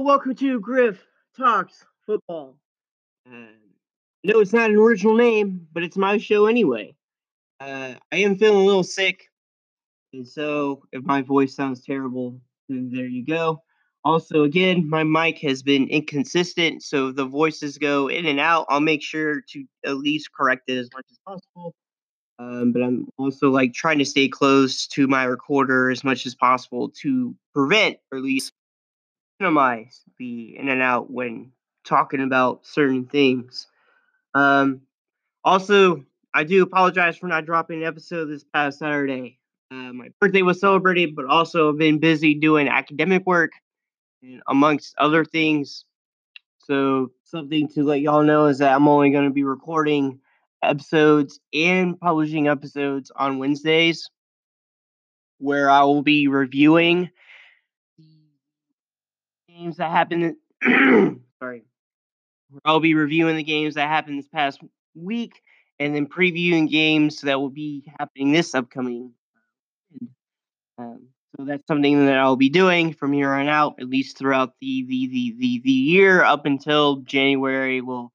Welcome to Griff Talks Football. Uh, no, it's not an original name, but it's my show anyway. Uh, I am feeling a little sick, and so if my voice sounds terrible, then there you go. Also, again, my mic has been inconsistent, so the voices go in and out, I'll make sure to at least correct it as much as possible. Um, but I'm also like trying to stay close to my recorder as much as possible to prevent, or at least minimize the in and out when talking about certain things. Um, also, I do apologize for not dropping an episode this past Saturday. Uh, my birthday was celebrated, but also I've been busy doing academic work and amongst other things. So, something to let y'all know is that I'm only going to be recording episodes and publishing episodes on Wednesdays, where I will be reviewing games that happened. sorry, I'll be reviewing the games that happened this past week, and then previewing games that will be happening this upcoming. Um, so that's something that I'll be doing from here on out, at least throughout the the the the, the year up until January. We'll,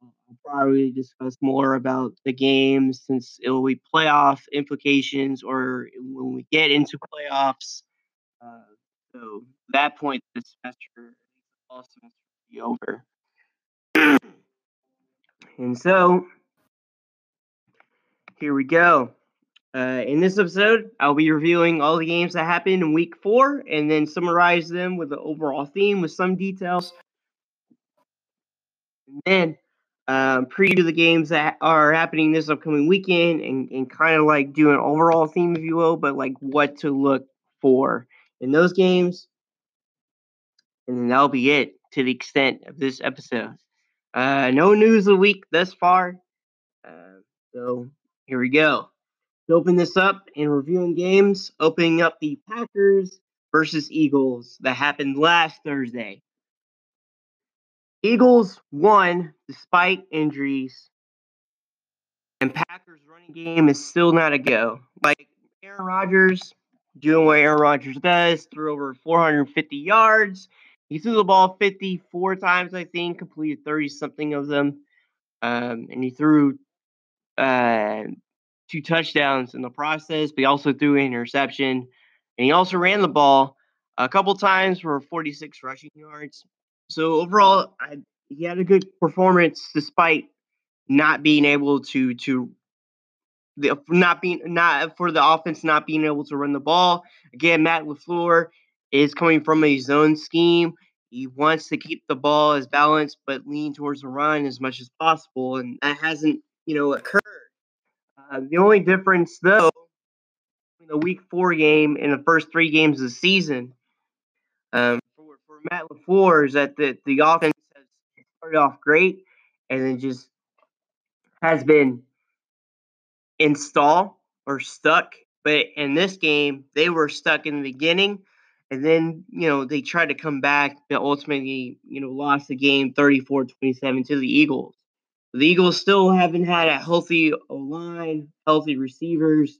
we'll probably discuss more about the games since it will be playoff implications, or when we get into playoffs. Uh, so that point, the semester, fall semester, be over. and so here we go. Uh, in this episode, I'll be reviewing all the games that happened in week four and then summarize them with the overall theme with some details. And then um, preview the games that are happening this upcoming weekend and, and kind of like do an overall theme, if you will, but like what to look for in those games. And that'll be it to the extent of this episode. Uh, no news of the week thus far. Uh, so here we go. To open this up and reviewing games, opening up the Packers versus Eagles that happened last Thursday. Eagles won despite injuries, and Packers running game is still not a go. Like Aaron Rodgers doing what Aaron Rodgers does, threw over 450 yards. He threw the ball 54 times, I think, completed 30 something of them. Um, and he threw uh, two touchdowns in the process, but he also threw an interception. And he also ran the ball a couple times for 46 rushing yards. So overall, I, he had a good performance despite not being able to to the not being not for the offense not being able to run the ball. Again, Matt LaFleur is coming from a zone scheme. He wants to keep the ball as balanced, but lean towards the run as much as possible, and that hasn't you know occurred. Uh, the only difference, though, in the Week Four game and the first three games of the season, um, for, for Matt LaFleur, is that the the offense has started off great and then just has been install or stuck. But in this game, they were stuck in the beginning, and then you know they tried to come back, but ultimately you know lost the game 34-27 to the Eagles. The Eagles still haven't had a healthy line, healthy receivers.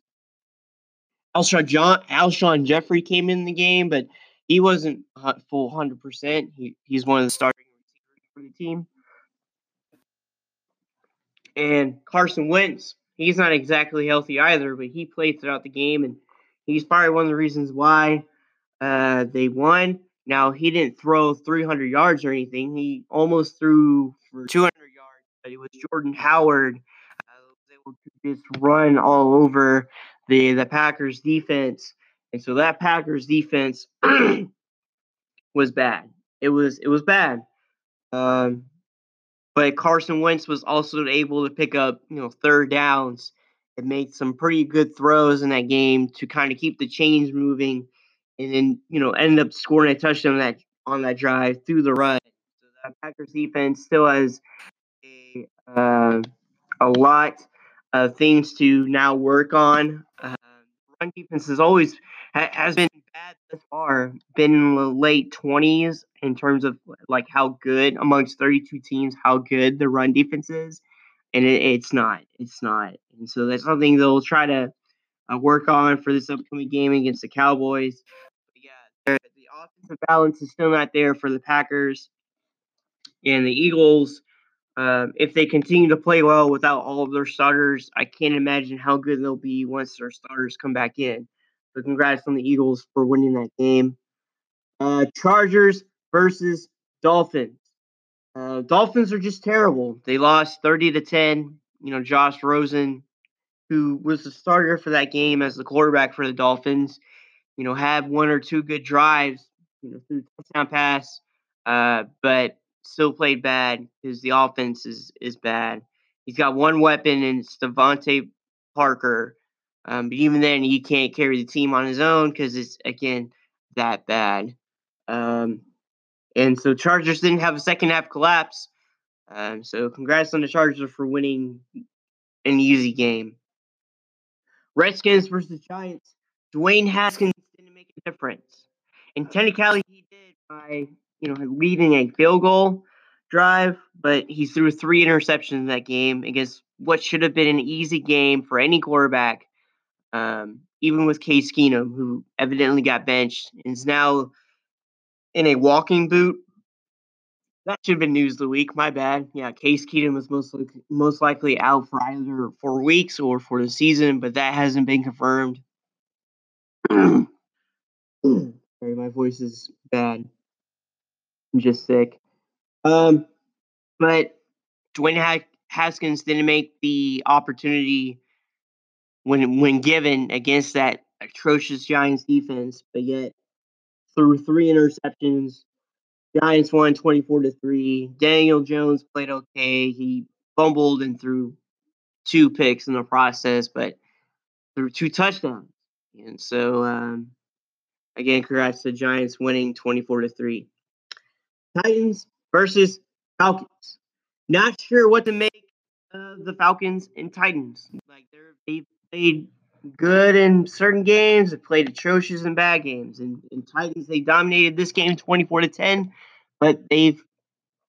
Alshon John Alshon Jeffery came in the game, but he wasn't full hundred percent. He he's one of the starting receivers for the team. And Carson Wentz, he's not exactly healthy either, but he played throughout the game, and he's probably one of the reasons why uh, they won. Now he didn't throw 300 yards or anything. He almost threw for 200 yards, but it was Jordan Howard uh, was just run all over the the Packers defense, and so that Packers defense was bad. It was it was bad. Um, but Carson Wentz was also able to pick up, you know, third downs and made some pretty good throws in that game to kind of keep the chains moving, and then you know ended up scoring a touchdown that on that drive through the run. So the Packers defense still has a uh, a lot of things to now work on. Uh, run defense has always has been bad thus far, been in the late twenties in terms of like how good amongst thirty two teams, how good the run defense is, and it, it's not, it's not, and so that's something they'll try to uh, work on for this upcoming game against the Cowboys. But yeah, the offensive balance is still not there for the Packers and the Eagles. Um, if they continue to play well without all of their starters, I can't imagine how good they'll be once their starters come back in. So, congrats on the Eagles for winning that game. Uh, Chargers versus Dolphins. Uh, Dolphins are just terrible. They lost 30 to 10. You know, Josh Rosen, who was the starter for that game as the quarterback for the Dolphins, you know, had one or two good drives, you know, through the touchdown pass, uh, but still played bad because the offense is is bad. He's got one weapon, and it's DeVante Parker. Um, but even then, he can't carry the team on his own because it's again that bad. Um, and so Chargers didn't have a second half collapse. Um, so congrats on the Chargers for winning an easy game. Redskins versus Giants. Dwayne Haskins didn't make a difference. And technically he did by you know leading a field goal drive, but he threw three interceptions in that game against what should have been an easy game for any quarterback. Um, even with Case Keenum, who evidently got benched and is now in a walking boot. That should have been news of the week. My bad. Yeah, Case Keenum was most most likely out for either four weeks or for the season, but that hasn't been confirmed. Sorry, my voice is bad. I'm just sick. Um, but Dwayne Haskins didn't make the opportunity when when given against that atrocious Giants defense, but yet threw three interceptions. Giants won 24 to 3. Daniel Jones played okay. He fumbled and threw two picks in the process, but threw two touchdowns. And so um, again, congrats to Giants winning 24 to 3. Titans versus Falcons. Not sure what to make of the Falcons and Titans. Like they're they've played good in certain games, they played atrocious in bad games. And in Titans, they dominated this game 24 to 10, but they've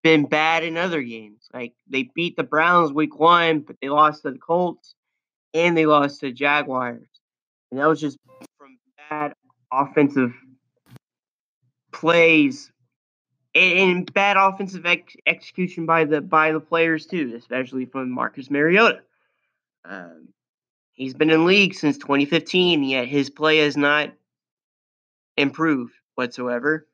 been bad in other games. Like they beat the Browns week one, but they lost to the Colts and they lost to Jaguars. And that was just from bad offensive plays and, bad offensive ex- execution by the by the players too, especially from Marcus Mariota. Um, he's been in league since 2015, yet his play has not improved whatsoever.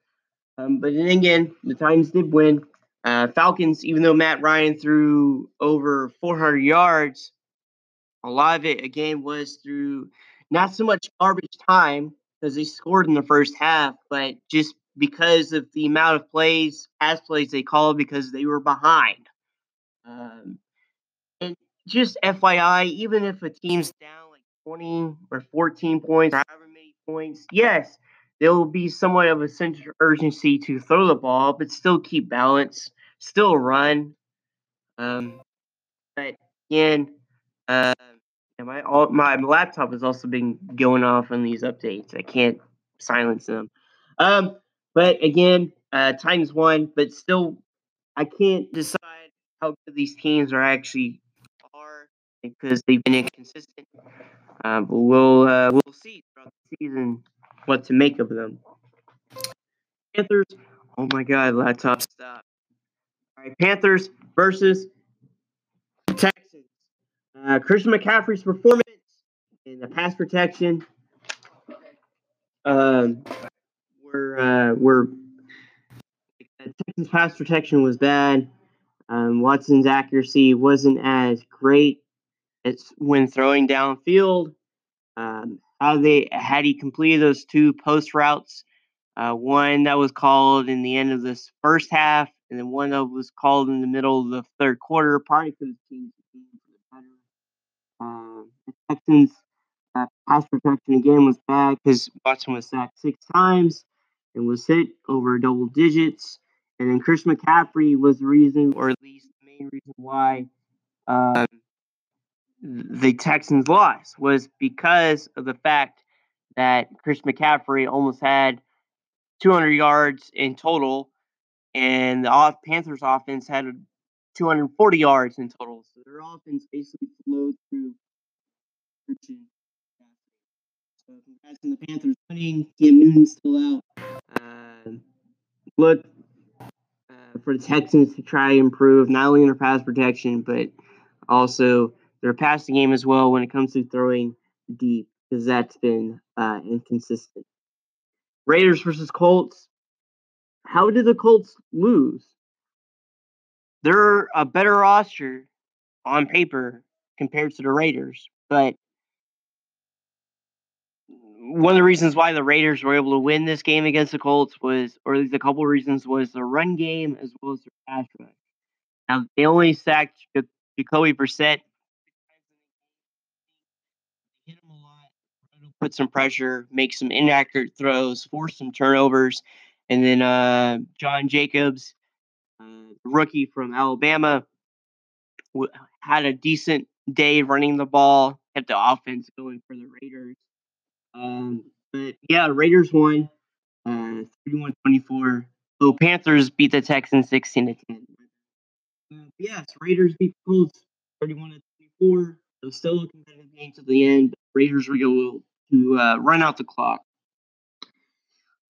Um, but then again, the Titans did win. Uh, Falcons, even though Matt Ryan threw over 400 yards, a lot of it again was through not so much garbage time because they scored in the first half, but just because of the amount of plays, pass plays they called because they were behind. Um, and just FYI, even if a team's down like 20 or 14 points, or however many points, yes, there will be somewhat of a sense of urgency to throw the ball, but still keep balance, still run. Um, but again, uh, my all, my laptop has also been going off on these updates. I can't silence them. Um, but again, uh, Titans won, but still, I can't decide how good these teams are actually are because they've been inconsistent. Uh, but we'll uh, we'll see throughout the season what to make of them. Panthers. Oh my God, laptop stop. All right, Panthers versus Texans. Uh, Christian McCaffrey's performance in the pass protection um, were uh, were Texans pass protection was bad. Um, Watson's accuracy wasn't as great as when throwing downfield. Um, how they had he completed those two post routes, uh, one that was called in the end of this first half, and then one that was called in the middle of the third quarter, probably could have changed the game for the better. Um, the Texans uh, pass protection again was bad because Watson was sacked six times and was hit over double digits. And then Chris McCaffrey was the reason, or at least the main reason why um, the Texans lost was because of the fact that Chris McCaffrey almost had 200 yards in total, and the Panthers offense had 240 yards in total. So their offense basically flowed through. So congrats on the Panthers winning. Cam Newton's still out. Look uh, for the Texans to try to improve not only their pass protection, but also their passing game as well when it comes to throwing deep, because that's been uh, inconsistent. Raiders versus Colts. How did the Colts lose? They're a better roster on paper compared to the Raiders, but one of the reasons why the Raiders were able to win this game against the Colts was, or at least a couple of reasons, was the run game as well as their pass rush. Now they only sacked Jacoby Brissett. Hit him a lot, put some pressure, make some inaccurate throws, force some turnovers, and then uh, John Jacobs, uh, rookie from Alabama, w- had a decent day running the ball, kept the offense going for the Raiders. Um, but yeah, Raiders won uh, 31-24. So Panthers beat the Texans 16 to 10. Uh, yes, Raiders beat the Colts 31 to 24. It was still a competitive game to the end. Raiders were able to uh, run out the clock.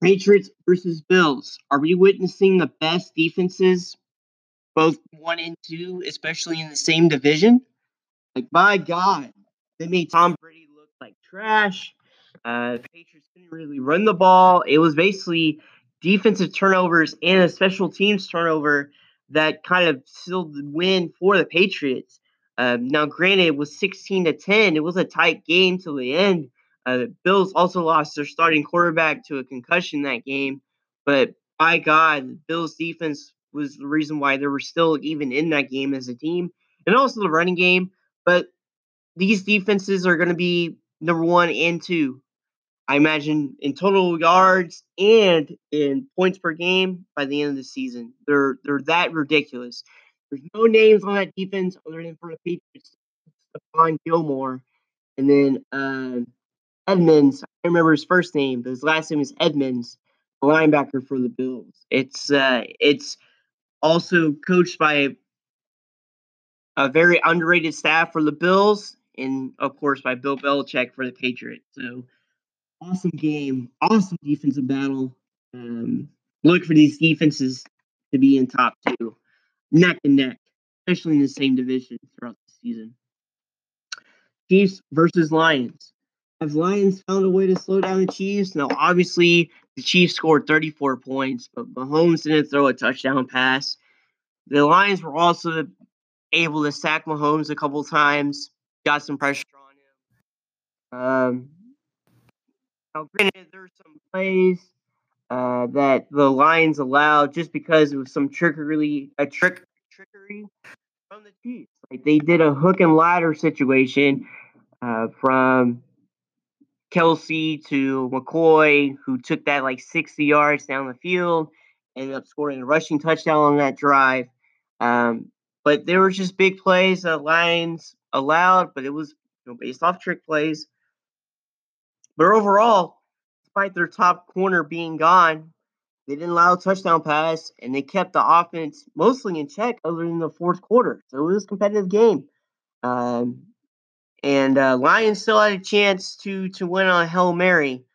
Patriots versus Bills. Are we witnessing the best defenses, both one and two, especially in the same division? Like, my God, they made Tom Brady look like trash. Uh, Patriots didn't really run the ball. It was basically defensive turnovers and a special teams turnover that kind of sealed the win for the Patriots. Um, now, granted, it was 16 to 10. It was a tight game till the end. Uh, the Bills also lost their starting quarterback to a concussion that game. But by God, the Bills defense was the reason why they were still even in that game as a team, and also the running game. But these defenses are going to be number one and two I imagine in total yards and in points per game by the end of the season. They're they're that ridiculous. There's no names on that defense other than for the Patriots, Stephon Gilmore, and then uh, Edmunds. I remember his first name, but his last name is Edmunds, a linebacker for the Bills. It's uh, it's also coached by a very underrated staff for the Bills, and of course by Bill Belichick for the Patriots. So awesome game, awesome defensive battle. Um, look for these defenses to be in top two, neck and neck, especially in the same division throughout the season. Chiefs versus Lions. Have Lions found a way to slow down the Chiefs? Now, obviously, the Chiefs scored 34 points, but Mahomes didn't throw a touchdown pass. The Lions were also able to sack Mahomes a couple times, got some pressure on him. Um, now, granted, there's some plays uh, that the Lions allowed just because it was some trickery, a trick trickery from the Chiefs. Like they did a hook and ladder situation uh, from Kelce to McCoy, who took that like 60 yards down the field, ended up scoring a rushing touchdown on that drive. Um, but there were just big plays that Lions allowed, but it was you know, based off trick plays. But overall, despite their top corner being gone, they didn't allow a touchdown pass and they kept the offense mostly in check other than the fourth quarter. So it was a competitive game. Um, and uh, Lions still had a chance to to win on Hail Mary.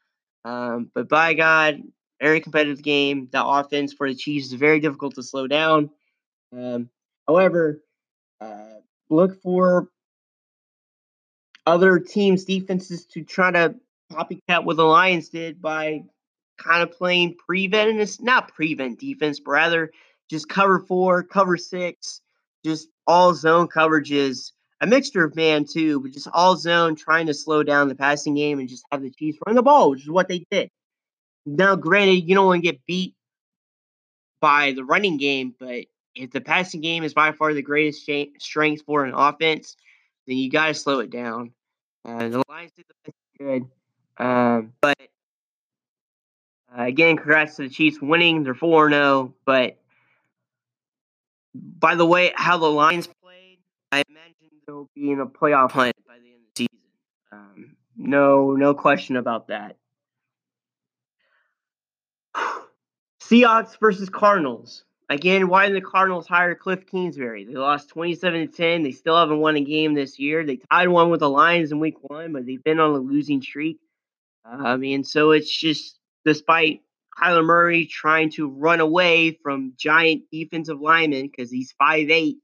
Um, but by God, very competitive game. The offense for the Chiefs is very difficult to slow down. Um, however, uh, look for other teams' defenses to try to copycat what the Lions did by kind of playing prevent, and it's not prevent defense, but rather just cover four, cover six, just all zone coverages, a mixture of man too, but just all zone, trying to slow down the passing game and just have the Chiefs run the ball, which is what they did. Now, granted, you don't want to get beat by the running game, but if the passing game is by far the greatest strength for an offense, then you got to slow it down. Uh, the Lions did the best they could. Um, but uh, again, congrats to the Chiefs winning. They're 4 0. But by the way, how the Lions played, I imagine they'll be in a playoff hunt by the end of the season. Um, no, no question about that. Seahawks versus Cardinals. Again, why did the Cardinals hire Cliff Kingsbury? They lost 27 to 10. They still haven't won a game this year. They tied one with the Lions in week one, but they've been on a losing streak. I mean, so it's just despite Kyler Murray trying to run away from giant defensive linemen because he's 5'8.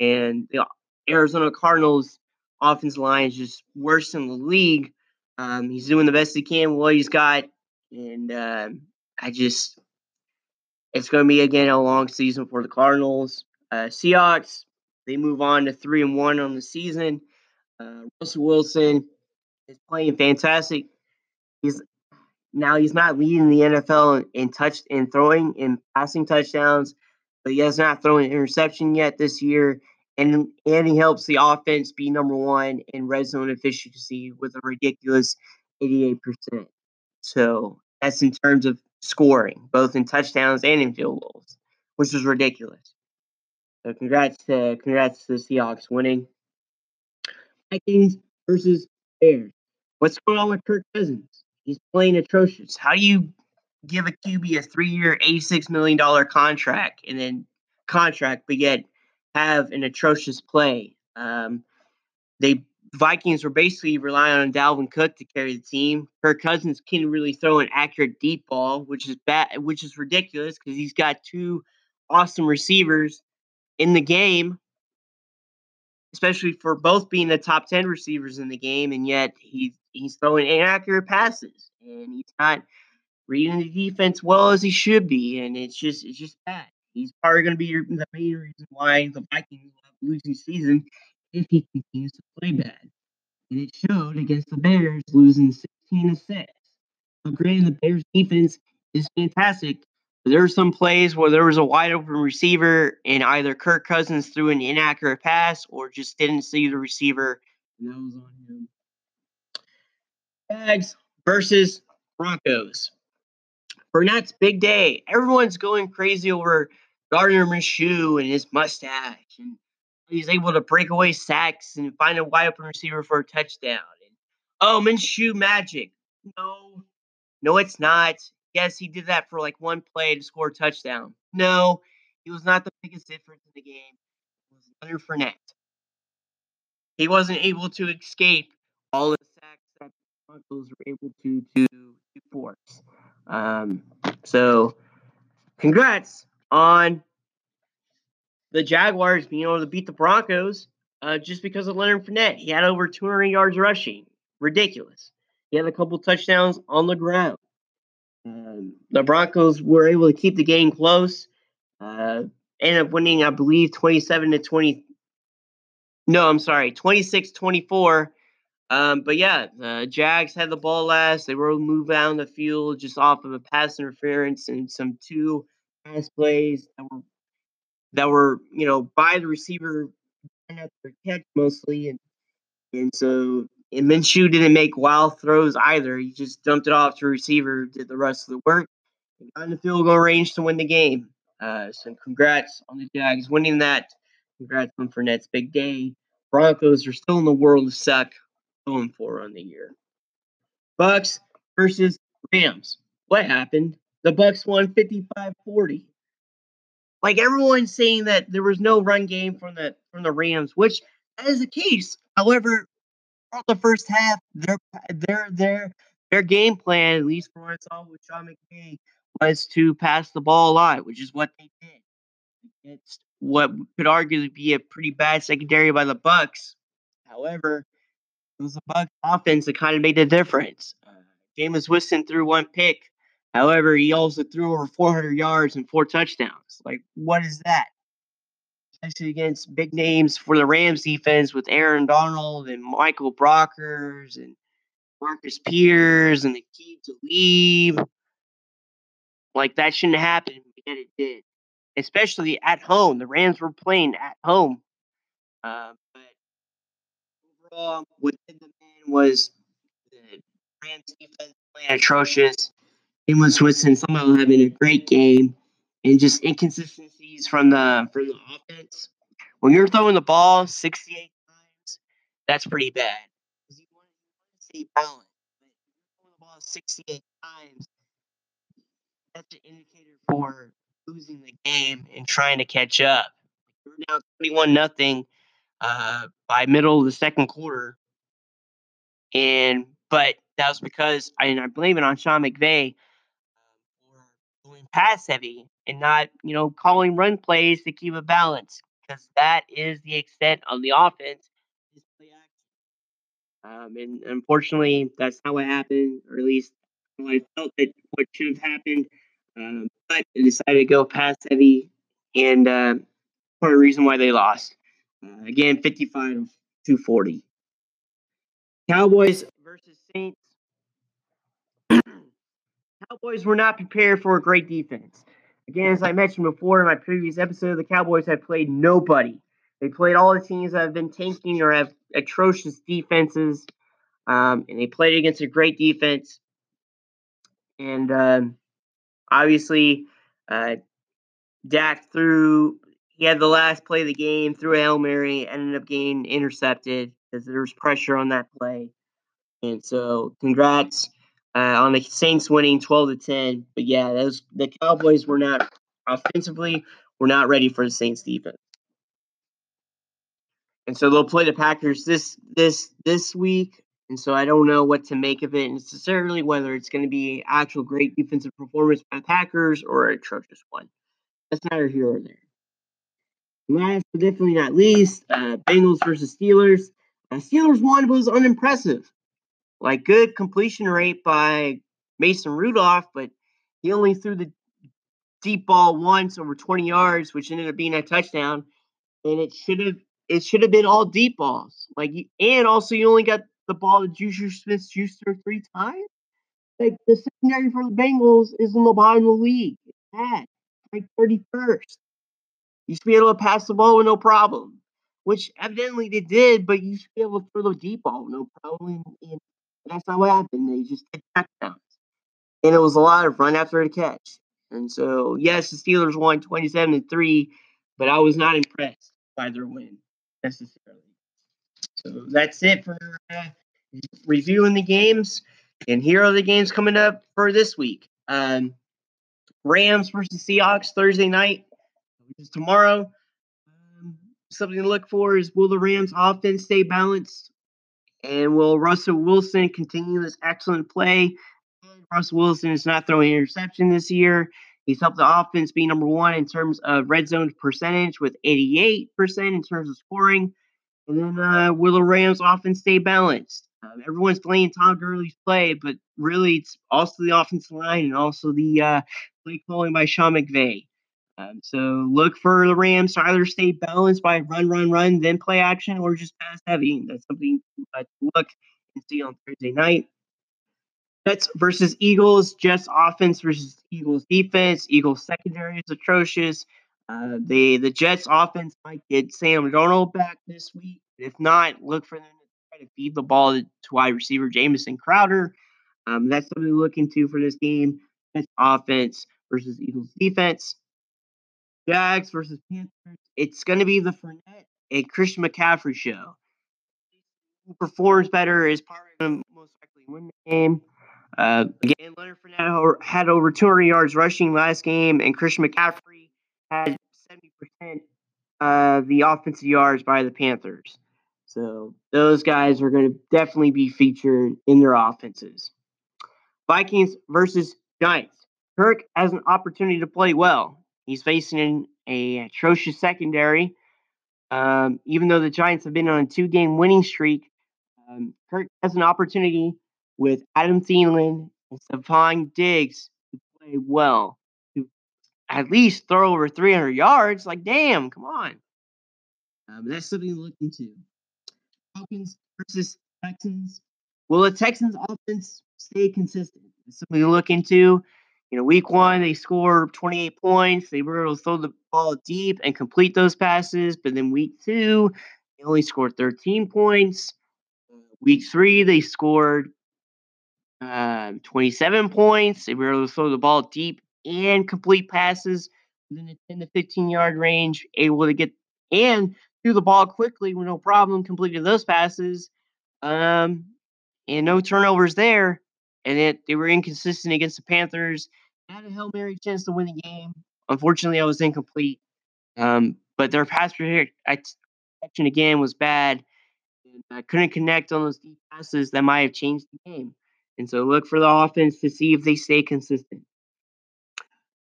And the Arizona Cardinals offensive line is just worse in the league. Um, he's doing the best he can with what he's got. And uh, I just, it's going to be again a long season for the Cardinals. Uh, Seahawks, they move on to three and one on the season. Uh, Russell Wilson is playing fantastic. He's now he's not leading the NFL in, in touch in throwing and passing touchdowns, but he has not thrown an interception yet this year. And and he helps the offense be number one in red zone efficiency with a ridiculous 88%. So that's in terms of scoring, both in touchdowns and in field goals, which is ridiculous. So congrats to congrats to the Seahawks winning. Vikings versus Bears. What's going on with Kirk Cousins? He's playing atrocious. How do you give a QB a three-year, eighty-six million dollar contract and then contract, but yet have an atrocious play? Um, they Vikings were basically relying on Dalvin Cook to carry the team. Kirk Cousins can really throw an accurate deep ball, which is bad, which is ridiculous because he's got two awesome receivers in the game, especially for both being the top ten receivers in the game, and yet he's he's throwing inaccurate passes and he's not reading the defense well as he should be, and it's just it's just bad. He's probably going to be the main reason why the Vikings will losing season if he continues to play bad. And it showed against the Bears, losing 16 to 6. Now, granted, the Bears defense is fantastic, but there were some plays where there was a wide open receiver, and either Kirk Cousins threw an inaccurate pass or just didn't see the receiver, and that was on him. Jags versus Broncos. Fournette's big day. Everyone's going crazy over Gardner Minshew and his mustache, and he's able to break away sacks and find a wide open receiver for a touchdown. And, oh, Minshew magic. No, no, it's not. Yes, he did that for like one play to score a touchdown. No, he was not the biggest difference in the game. It was Leonard Fournette. He wasn't able to escape all the Broncos were able to to, force. Um, so, congrats on the Jaguars being able to beat the Broncos uh, just because of Leonard Fournette. He had over 200 yards rushing. Ridiculous. He had a couple touchdowns on the ground. Um, the Broncos were able to keep the game close. Uh, ended up winning, I believe, 27 to 20. No, I'm sorry, 26 24. Um, but yeah, the Jags had the ball last. They were moved down the field just off of a pass interference and some two pass plays that were that were you know by the receiver and their catch mostly, and and so and Minshew didn't make wild throws either. He just dumped it off to receiver, did the rest of the work, and got in the field goal range to win the game. Uh, so congrats on the Jags winning that. Congrats on Fournette's big day. Broncos are still in the world of suck going for on the year. Bucs versus Rams. What happened? The Bucs won 55-40. Like everyone's saying that there was no run game from the from the Rams, which that is the case. However, the first half, their their their their game plan, at least from what I saw with Sean McVay, was to pass the ball a lot, which is what they did against what could arguably be a pretty bad secondary by the Bucs. However, it was the Bucs offense that kind of made the difference. Uh, Jameis Winston threw one pick. However, he also threw over 400 yards and four touchdowns. Like, what is that? Especially against big names for the Rams defense with Aaron Donald and Michael Brockers and Marcus Peters and the key to leave. Like, that shouldn't happen, yet it did. Especially at home. The Rams were playing at home. Uh, what did the man was the Rams defense playing atrocious. Jameis Winston somehow having a great game, and just inconsistencies from the from the offense. When you're throwing the ball 68 times, that's pretty bad. You want, to. But you're throwing the ball 68 times, that's an indicator for losing the game and trying to catch up. You're now 21 nothing uh, by middle of the second quarter, and but that was because I, and I blame it on Sean McVay pass heavy and not, you know, calling run plays to keep a balance because that is the extent of the offense. Um, and unfortunately, that's not what happened, or at least I felt that what should have happened. Um, but they decided to go pass heavy, and uh, of the reason why they lost. Uh, again, 55 to 40. Cowboys versus Saints. Cowboys were not prepared for a great defense. Again, as I mentioned before in my previous episode, the Cowboys have played nobody. They played all the teams that have been tanking or have atrocious defenses, um, and they played against a great defense. And um, obviously, uh, Dak threw. He had the last play of the game, threw a hail mary, ended up getting intercepted because there was pressure on that play. And so, congrats uh, on the Saints winning 12 to 10. But yeah, those the Cowboys were not offensively were not ready for the Saints defense. And so they'll play the Packers this this this week. And so I don't know what to make of it necessarily, whether it's going to be actual great defensive performance by the Packers or a atrocious one. That's neither here or there. Last but definitely not least, uh, Bengals versus Steelers. Uh, Steelers one was unimpressive. Like good completion rate by Mason Rudolph, but he only threw the deep ball once over 20 yards, which ended up being a touchdown. And it should have it should have been all deep balls. Like and also you only got the ball to Juju Smith Schuster three times. Like the secondary for the Bengals is in the bottom of the league. It's bad. Like 31st. You should be able to pass the ball with no problem. Which evidently they did, but you should be able to throw the deep ball, no problem. And that's not what happened. They just did touchdowns. And it was a lot of run after the catch. And so, yes, the Steelers won 27 to 3, but I was not impressed by their win necessarily. So that's it for uh, reviewing the games. And here are the games coming up for this week. Um, Rams versus Seahawks Thursday night, is tomorrow. Um, something to look for is will the Rams offense stay balanced? And will Russell Wilson continue this excellent play? Russell Wilson is not throwing interception this year. He's helped the offense be number one in terms of red zone percentage with 88% in terms of scoring. And then uh, will the Rams offense stay balanced? Um, everyone's playing Todd Gurley's play, but really it's also the offensive line and also the uh, play calling by Sean McVay. Um, so look for the Rams to either stay balanced by run, run, run, then play action, or just pass heavy. That's something to look and see on Thursday night. Jets versus Eagles. Jets offense versus Eagles defense. Eagles secondary is atrocious. Uh, the the Jets offense might get Sam Darnold back this week. If not, look for them to try to feed the ball to wide receiver Jamison Crowder. Um, that's something to look into for this game. Jets offense versus Eagles defense. Jags versus Panthers. It's going to be the Fournette and Christian McCaffrey show. Who performs better is probably going to most likely win the game. Uh, again, Leonard Fournette had over 200 yards rushing last game, and Christian McCaffrey had 70% of the offensive yards by the Panthers. So those guys are going to definitely be featured in their offenses. Vikings versus Giants. Kirk has an opportunity to play well. He's facing a atrocious secondary. Um, even though the Giants have been on a two-game winning streak, um, Kirk has an opportunity with Adam Thielen and Stefon Diggs to play well, to at least throw over 300 yards. Like, damn, come on. Um, that's something to look into. Falcons versus Texans. Will the Texans offense stay consistent? It's something to look into. You know, week one, they scored 28 points. They were able to throw the ball deep and complete those passes. But then week two, they only scored 13 points. Week three, they scored um, 27 points. They were able to throw the ball deep and complete passes within the 10 to 15 yard range, able to get and threw the ball quickly with no problem, completed those passes. Um, and no turnovers there. And it, they were inconsistent against the Panthers. Had a Hail Mary chance to win the game. Unfortunately, I was incomplete. Um, but their pass protection again was bad. I couldn't connect on those deep passes that might have changed the game. And so look for the offense to see if they stay consistent.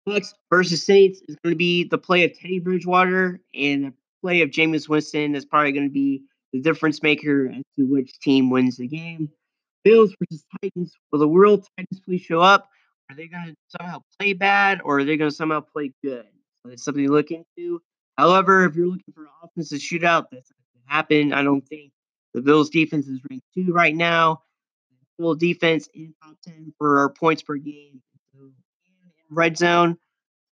Bucs versus Saints is going to be the play of Teddy Bridgewater and the play of Jameis Winston is probably going to be the difference maker as to which team wins the game. Bills versus Titans. Will the World Titans please show up? Are they going to somehow play bad or are they going to somehow play good? So it's something to look into. However, if you're looking for an offensive shootout, that's not going to happen. I don't think the Bills defense is ranked two right now. Full defense in top 10 for points per game. So in red zone.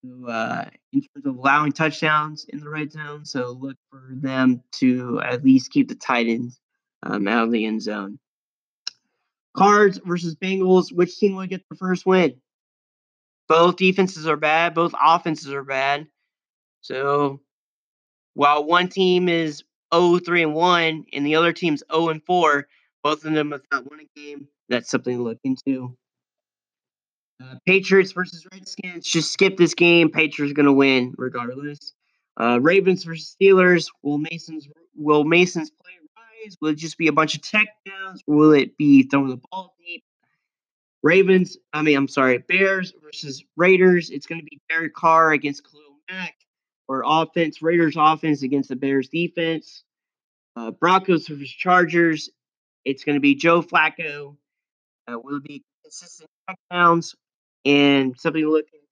So, uh, in terms of allowing touchdowns in the red zone. So look for them to at least keep the Titans um, out of the end zone. Cards versus Bengals. Which team will get the first win? Both defenses are bad. Both offenses are bad. So while one team is 0 3 and 1 and the other team's 0 and 4, both of them have not won a game. That's something to look into. Uh, Patriots versus Redskins. Just skip this game. Patriots are going to win regardless. Uh, Ravens versus Steelers. Will Mason's will Mason's play rise? Will it just be a bunch of check downs? Will it be throwing the ball deep? Ravens. I mean, I'm sorry. Bears versus Raiders. It's going to be Derek Carr against Khalil Mack. Or offense. Raiders offense against the Bears defense. Uh, Broncos versus Chargers. It's going to be Joe Flacco. Uh, will be consistent touchdowns? And something to look into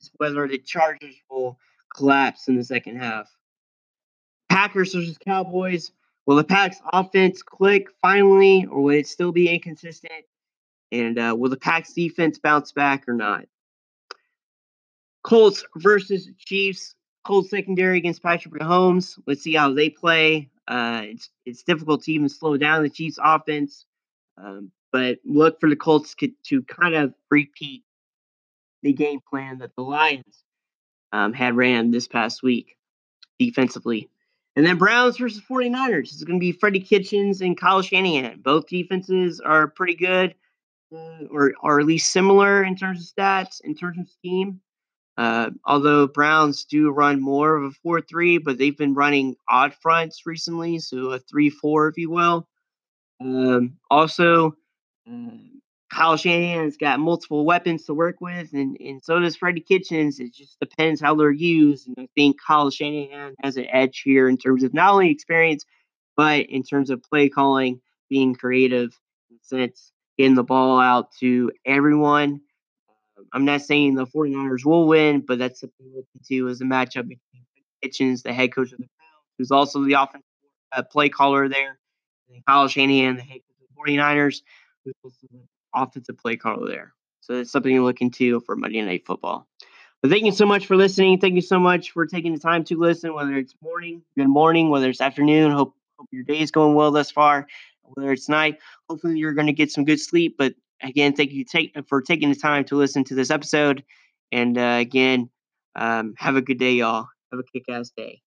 is whether the Chargers will collapse in the second half. Packers versus Cowboys. Will the Packs offense click finally, or will it still be inconsistent? And uh, will the Packs defense bounce back or not? Colts versus Chiefs. Colts secondary against Patrick Mahomes. Let's see how they play. Uh, it's it's difficult to even slow down the Chiefs' offense, um, but look for the Colts to, kind of repeat the game plan that the Lions um, had ran this past week defensively. And then Browns versus 49ers. It's going to be Freddie Kitchens and Kyle Shanahan. Both defenses are pretty good, uh, or, or at least similar in terms of stats, in terms of scheme. Uh, although Browns do run more of a 4 3, but they've been running odd fronts recently, so a 3 4, if you will. Um, also, um, Kyle Shanahan's got multiple weapons to work with, and, and so does Freddie Kitchens. It just depends how they're used. And I think Kyle Shanahan has an edge here in terms of not only experience, but in terms of play calling, being creative, in sense, getting the ball out to everyone. I'm not saying the 49ers will win, but that's something to look into as a matchup between Kitchens, the head coach of the Browns, who's also the offensive uh, play caller there, and Kyle Shanahan, the head coach of the 49ers, who's also the offensive play caller there. So it's something to look into for Monday Night Football. But thank you so much for listening. Thank you so much for taking the time to listen, whether it's morning, good morning, whether it's afternoon. Hope, hope your day is going well thus far. Whether it's night, hopefully you're going to get some good sleep. But again, thank you take, for taking the time to listen to this episode. And uh, again, um, have a good day, y'all. Have a kick ass day.